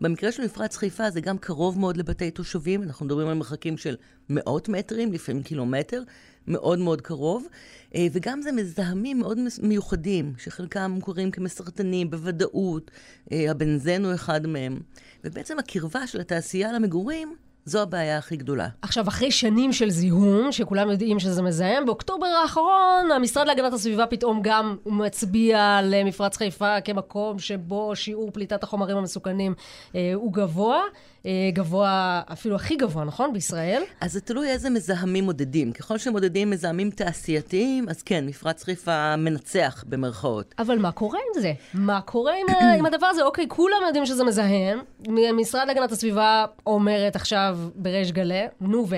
[SPEAKER 18] במקרה של מפרץ חיפה זה גם קרוב מאוד לבתי תושבים, אנחנו מדברים על מרחקים של מאות מטרים, לפעמים קילומטר, מאוד מאוד קרוב, אה, וגם זה מזהמים מאוד מיוחדים, שחלקם מוכרים כמסרטנים בוודאות, אה, הבנזן הוא אחד מהם, ובעצם הקרבה של התעשייה למגורים זו הבעיה הכי גדולה.
[SPEAKER 3] עכשיו, אחרי שנים של זיהום, שכולם יודעים שזה מזהם, באוקטובר האחרון המשרד להגנת הסביבה פתאום גם מצביע למפרץ חיפה כמקום שבו שיעור פליטת החומרים המסוכנים אה, הוא גבוה. אה, גבוה, אפילו הכי גבוה, נכון? בישראל?
[SPEAKER 18] אז זה תלוי איזה מזהמים מודדים. ככל שמודדים מזהמים תעשייתיים, אז כן, מפרץ חיפה מנצח במרכאות.
[SPEAKER 3] אבל מה קורה עם זה? מה קורה עם, עם הדבר הזה? אוקיי, כולם יודעים שזה מזהם. משרד להגנת הסביבה אומרת עכשיו בריש גלי, נו ו...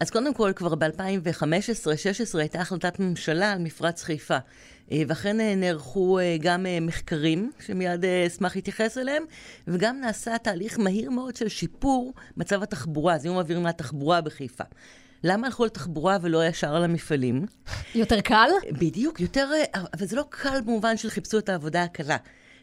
[SPEAKER 18] אז קודם כל, כבר ב-2015-2016 הייתה החלטת ממשלה על מפרץ חיפה. אה, ואכן אה, נערכו אה, גם מחקרים, שמיד אשמח להתייחס אליהם, וגם נעשה תהליך מהיר מאוד של שיפור מצב התחבורה, זיהום אוויר מהתחבורה בחיפה. למה הלכו לתחבורה ולא ישר למפעלים?
[SPEAKER 3] יותר קל?
[SPEAKER 18] בדיוק, יותר... אבל זה לא קל במובן של חיפשו את העבודה הקלה.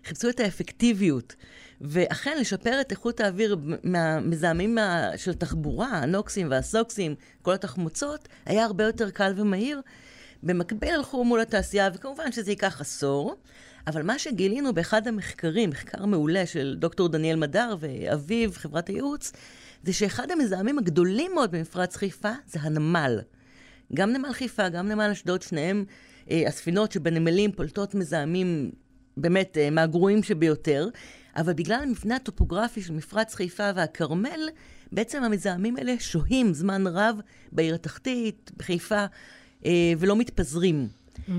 [SPEAKER 18] חיפשו את האפקטיביות. ואכן, לשפר את איכות האוויר מהמזהמים של התחבורה, הנוקסים והסוקסים, כל התחמוצות, היה הרבה יותר קל ומהיר. במקביל הלכו מול התעשייה, וכמובן שזה ייקח עשור, אבל מה שגילינו באחד המחקרים, מחקר מעולה של דוקטור דניאל מדר ואביו, חברת הייעוץ, זה שאחד המזהמים הגדולים מאוד במפרץ חיפה זה הנמל. גם נמל חיפה, גם נמל אשדוד, שניהם אה, הספינות שבנמלים פולטות מזהמים באמת אה, מהגרועים שביותר, אבל בגלל המבנה הטופוגרפי של מפרץ חיפה והכרמל, בעצם המזהמים האלה שוהים זמן רב בעיר התחתית, בחיפה. אה, ולא מתפזרים. Mm.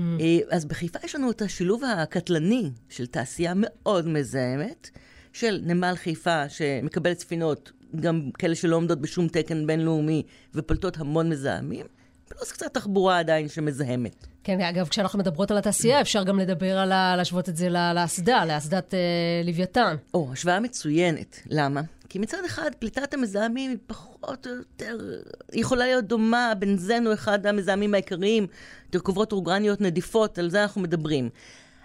[SPEAKER 18] אז בחיפה יש לנו את השילוב הקטלני של תעשייה מאוד מזהמת, של נמל חיפה שמקבלת ספינות, גם כאלה שלא עומדות בשום תקן בינלאומי ופולטות המון מזהמים, פלוס קצת תחבורה עדיין שמזהמת.
[SPEAKER 3] כן, אגב, כשאנחנו מדברות על התעשייה, אפשר גם לדבר על ה... להשוות את זה לאסדה, לאסדת אה, לוויתן.
[SPEAKER 18] או, השוואה מצוינת. למה? כי מצד אחד, פליטת המזהמים היא פחות או יותר, היא יכולה להיות דומה, בנזן הוא אחד המזהמים העיקריים, תרכובות אורגניות נדיפות, על זה אנחנו מדברים.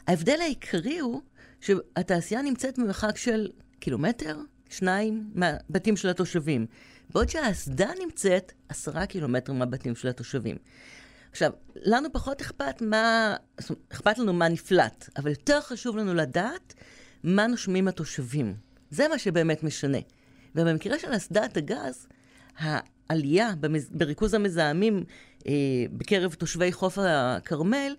[SPEAKER 18] ההבדל העיקרי הוא שהתעשייה נמצאת במרחק של קילומטר, שניים, מהבתים של התושבים. בעוד שהאסדה נמצאת עשרה קילומטר מהבתים של התושבים. עכשיו, לנו פחות אכפת מה, אכפת לנו מה נפלט, אבל יותר חשוב לנו לדעת מה נושמים התושבים. זה מה שבאמת משנה. ובמקרה של אסדת הגז, העלייה במז... בריכוז המזהמים אה, בקרב תושבי חוף הכרמל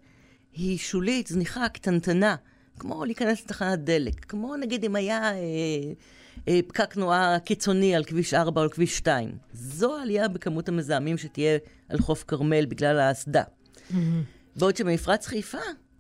[SPEAKER 18] היא שולית, זניחה, קטנטנה, כמו להיכנס לתחנת דלק, כמו נגיד אם היה אה, אה, פקק תנועה קיצוני על כביש 4 או על כביש 2. זו העלייה בכמות המזהמים שתהיה על חוף כרמל בגלל האסדה. Mm-hmm. בעוד שבמפרץ חיפה,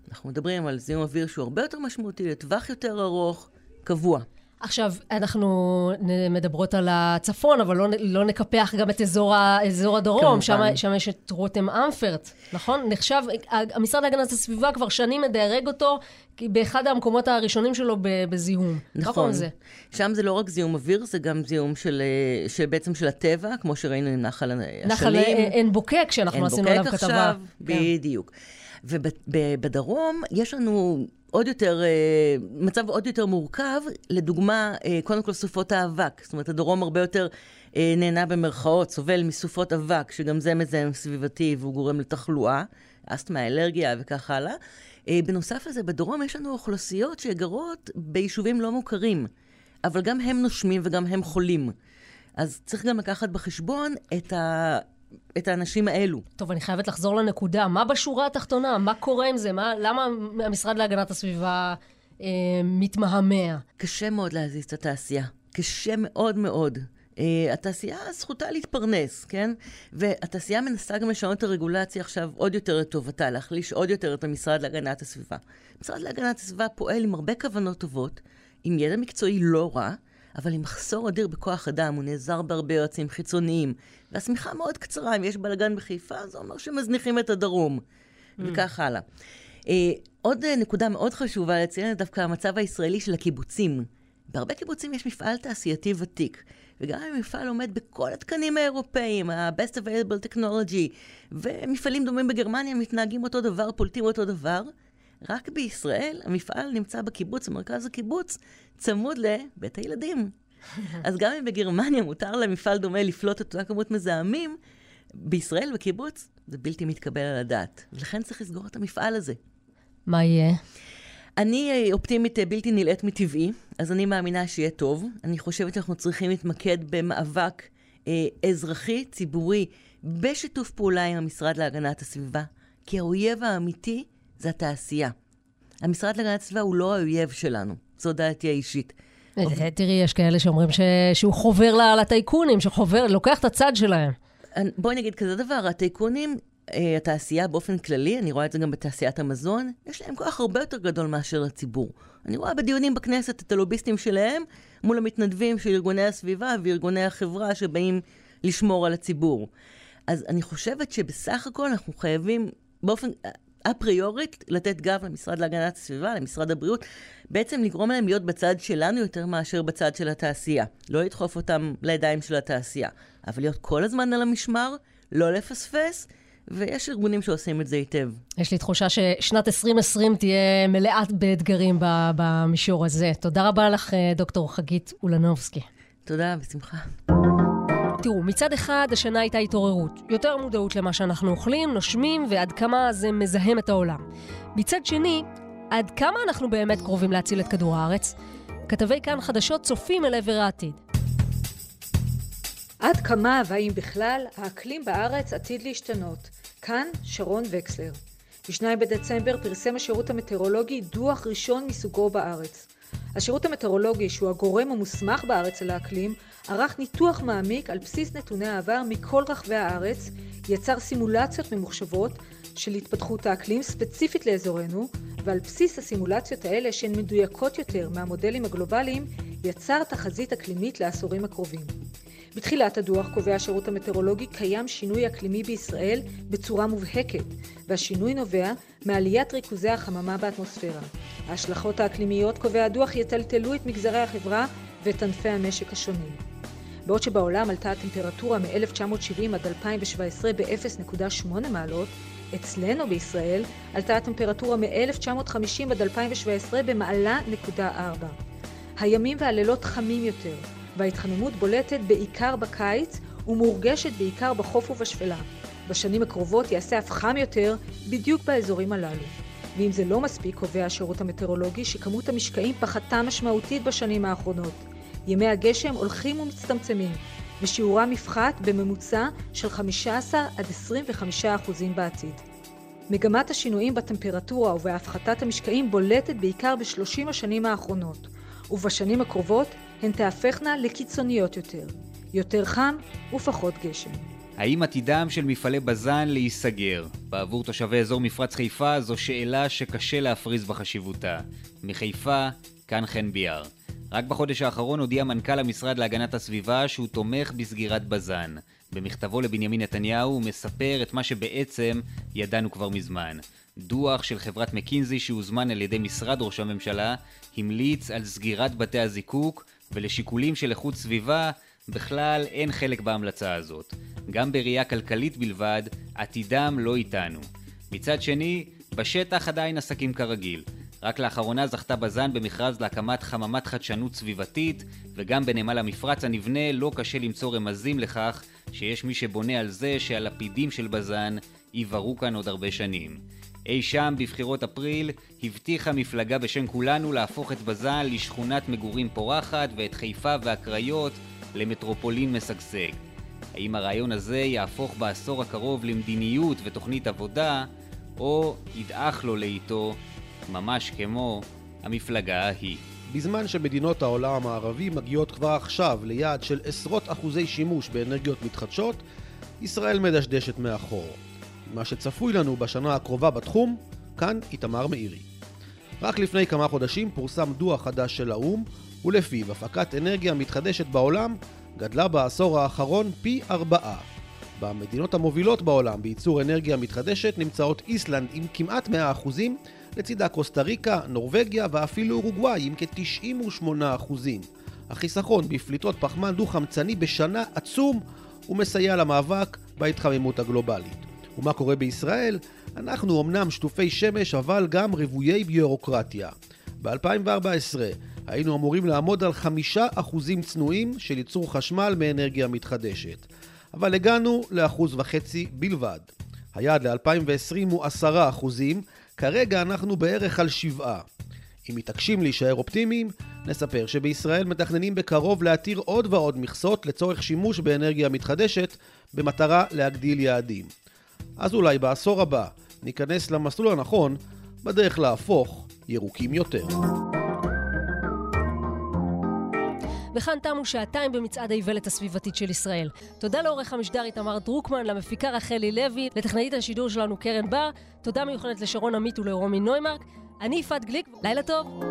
[SPEAKER 18] אנחנו מדברים על זיהום אוויר שהוא הרבה יותר משמעותי, לטווח יותר ארוך, קבוע.
[SPEAKER 3] עכשיו, אנחנו מדברות על הצפון, אבל לא, לא נקפח גם את אזור, ה, אזור הדרום, שם, שם יש את רותם אמפרט, נכון? נחשב, המשרד להגנת הסביבה כבר שנים מדרג אותו באחד המקומות הראשונים שלו בזיהום.
[SPEAKER 18] נכון. זה. שם זה לא רק זיהום אוויר, זה גם זיהום של, אה, של בעצם של הטבע, כמו שראינו עם נחל השלים.
[SPEAKER 3] נחל עין בוקק, שאנחנו עשינו עליו כתבה. עין בוקק
[SPEAKER 18] עכשיו, כן. בדיוק. ובדרום יש לנו עוד יותר, אה, מצב עוד יותר מורכב, לדוגמה, אה, קודם כל סופות האבק. זאת אומרת, הדרום הרבה יותר אה, נהנה במרכאות, סובל מסופות אבק, שגם זה מזהם סביבתי והוא גורם לתחלואה, אסתמה, אלרגיה וכך הלאה. בנוסף לזה, בדרום יש לנו אוכלוסיות שגרות ביישובים לא מוכרים, אבל גם הם נושמים וגם הם חולים. אז צריך גם לקחת בחשבון את ה... את האנשים האלו.
[SPEAKER 3] טוב, אני חייבת לחזור לנקודה. מה בשורה התחתונה? מה קורה עם זה? מה, למה המשרד להגנת הסביבה אה, מתמהמה?
[SPEAKER 18] קשה מאוד להזיז את התעשייה. קשה מאוד מאוד. Uh, התעשייה זכותה להתפרנס, כן? והתעשייה מנסה גם לשנות את הרגולציה עכשיו עוד יותר לטובתה, להחליש עוד יותר את המשרד להגנת הסביבה. המשרד להגנת הסביבה פועל עם הרבה כוונות טובות, עם ידע מקצועי לא רע, אבל עם מחסור אדיר בכוח אדם, הוא נעזר בהרבה יועצים חיצוניים. והשמיכה מאוד קצרה, אם יש בלאגן בחיפה, זה אומר שמזניחים את הדרום, mm. וכך הלאה. Uh, עוד uh, נקודה מאוד חשובה לציין דווקא המצב הישראלי של הקיבוצים. בהרבה קיבוצים יש מפעל תעשייתי ותיק, וגם אם המפעל עומד בכל התקנים האירופאיים, ה-Best Available Technology, ומפעלים דומים בגרמניה מתנהגים אותו דבר, פולטים אותו דבר, רק בישראל המפעל נמצא בקיבוץ, במרכז הקיבוץ, צמוד לבית הילדים. אז גם אם בגרמניה מותר למפעל דומה לפלוט את אותה כמות מזהמים, בישראל, בקיבוץ, זה בלתי מתקבל על הדעת. ולכן צריך לסגור את המפעל הזה.
[SPEAKER 3] מה יהיה?
[SPEAKER 18] אני אופטימית בלתי נלאית מטבעי, אז אני מאמינה שיהיה טוב. אני חושבת שאנחנו צריכים להתמקד במאבק אה, אזרחי, ציבורי, בשיתוף פעולה עם המשרד להגנת הסביבה, כי האויב האמיתי זה התעשייה. המשרד להגנת הסביבה הוא לא האויב שלנו, זו דעתי האישית.
[SPEAKER 3] אה, תראי, יש כאלה שאומרים ש... שהוא חובר לטייקונים, שחובר, לוקח את הצד שלהם.
[SPEAKER 18] בואי נגיד כזה דבר, הטייקונים, אה, התעשייה באופן כללי, אני רואה את זה גם בתעשיית המזון, יש להם כוח הרבה יותר גדול מאשר לציבור. אני רואה בדיונים בכנסת את הלוביסטים שלהם מול המתנדבים של ארגוני הסביבה וארגוני החברה שבאים לשמור על הציבור. אז אני חושבת שבסך הכל אנחנו חייבים באופן אפריורית לתת גב למשרד להגנת הסביבה, למשרד הבריאות, בעצם לגרום להם להיות בצד שלנו יותר מאשר בצד של התעשייה. לא לדחוף אותם לידיים של התעשייה, אבל להיות כל הזמן על המשמר, לא לפספס, ויש ארגונים שעושים את זה היטב.
[SPEAKER 3] יש לי תחושה ששנת 2020 תהיה מלאת באתגרים במישור הזה. תודה רבה לך, דוקטור חגית אולנובסקי.
[SPEAKER 18] תודה, בשמחה.
[SPEAKER 3] תראו, מצד אחד השנה הייתה התעוררות, יותר מודעות למה שאנחנו אוכלים, נושמים ועד כמה זה מזהם את העולם. מצד שני, עד כמה אנחנו באמת קרובים להציל את כדור הארץ? כתבי כאן חדשות צופים אל עבר העתיד.
[SPEAKER 19] עד כמה והאם בכלל האקלים בארץ עתיד להשתנות? כאן שרון וקסלר. ב-2 בדצמבר פרסם השירות המטאורולוגי דוח ראשון מסוגו בארץ. השירות המטאורולוגי, שהוא הגורם המוסמך בארץ על האקלים, ערך ניתוח מעמיק על בסיס נתוני העבר מכל רחבי הארץ, יצר סימולציות ממוחשבות של התפתחות האקלים ספציפית לאזורנו, ועל בסיס הסימולציות האלה, שהן מדויקות יותר מהמודלים הגלובליים, יצר תחזית אקלימית לעשורים הקרובים. בתחילת הדוח קובע השירות המטאורולוגי קיים שינוי אקלימי בישראל בצורה מובהקת, והשינוי נובע מעליית ריכוזי החממה באטמוספירה. ההשלכות האקלימיות, קובע הדוח, יטלטלו את מגזרי החברה ואת ענפי המשק השונים. בעוד שבעולם עלתה הטמפרטורה מ-1970 עד 2017 ב-0.8 מעלות, אצלנו בישראל עלתה הטמפרטורה מ-1950 עד 2017 במעלה נקודה 4. הימים והלילות חמים יותר, וההתחממות בולטת בעיקר בקיץ ומורגשת בעיקר בחוף ובשפלה. בשנים הקרובות יעשה אף חם יותר בדיוק באזורים הללו. ואם זה לא מספיק, קובע השירות המטאורולוגי שכמות המשקעים פחתה משמעותית בשנים האחרונות. ימי הגשם הולכים ומצטמצמים, ושיעורם יפחת בממוצע של 15 עד 25 אחוזים בעתיד. מגמת השינויים בטמפרטורה ובהפחתת המשקעים בולטת בעיקר בשלושים השנים האחרונות, ובשנים הקרובות הן תהפכנה לקיצוניות יותר. יותר חם ופחות גשם.
[SPEAKER 20] האם עתידם של מפעלי בז"ן להיסגר? בעבור תושבי אזור מפרץ חיפה זו שאלה שקשה להפריז בחשיבותה. מחיפה, כאן חן ביאר. רק בחודש האחרון הודיע מנכ"ל המשרד להגנת הסביבה שהוא תומך בסגירת בז"ן. במכתבו לבנימין נתניהו הוא מספר את מה שבעצם ידענו כבר מזמן. דוח של חברת מקינזי שהוזמן על ידי משרד ראש הממשלה המליץ על סגירת בתי הזיקוק ולשיקולים של איכות סביבה בכלל אין חלק בהמלצה הזאת. גם בראייה כלכלית בלבד, עתידם לא איתנו. מצד שני, בשטח עדיין עסקים כרגיל. רק לאחרונה זכתה בז"ן במכרז להקמת חממת חדשנות סביבתית, וגם בנמל המפרץ הנבנה לא קשה למצוא רמזים לכך שיש מי שבונה על זה שהלפידים של בז"ן ייברו כאן עוד הרבה שנים. אי שם בבחירות אפריל הבטיחה מפלגה בשם כולנו להפוך את בז"ן לשכונת מגורים פורחת ואת חיפה והקריות למטרופולין משגשג. האם הרעיון הזה יהפוך בעשור הקרוב למדיניות ותוכנית עבודה, או ידעך לו לאיתו, ממש כמו המפלגה ההיא.
[SPEAKER 21] בזמן שמדינות העולם המערבי מגיעות כבר עכשיו ליעד של עשרות אחוזי שימוש באנרגיות מתחדשות, ישראל מדשדשת מאחור. מה שצפוי לנו בשנה הקרובה בתחום, כאן איתמר מאירי. רק לפני כמה חודשים פורסם דוח חדש של האו"ם, ולפיו הפקת אנרגיה מתחדשת בעולם גדלה בעשור האחרון פי ארבעה. במדינות המובילות בעולם בייצור אנרגיה מתחדשת נמצאות איסלנד עם כמעט 100%, לצידה קוסטה ריקה, נורבגיה ואפילו אורוגוואי עם כ-98%. החיסכון בפליטות פחמן דו-חמצני בשנה עצום ומסייע למאבק בהתחממות הגלובלית. ומה קורה בישראל? אנחנו אמנם שטופי שמש אבל גם רוויי ביורוקרטיה. ב-2014 היינו אמורים לעמוד על חמישה אחוזים צנועים של ייצור חשמל מאנרגיה מתחדשת. אבל הגענו לאחוז וחצי בלבד. היעד ל-2020 הוא עשרה אחוזים, כרגע אנחנו בערך על שבעה. אם מתעקשים להישאר אופטימיים, נספר שבישראל מתכננים בקרוב להתיר עוד ועוד מכסות לצורך שימוש באנרגיה מתחדשת במטרה להגדיל יעדים. אז אולי בעשור הבא ניכנס למסלול הנכון בדרך להפוך ירוקים יותר.
[SPEAKER 3] וכאן תמו שעתיים במצעד האיוולת הסביבתית של ישראל. תודה לעורך המשדר איתמר דרוקמן, למפיקה רחלי לוי, לטכנאית השידור שלנו קרן בר, תודה מיוחדת לשרון עמית ולרומי נוימרק. אני יפעת גליק, לילה טוב.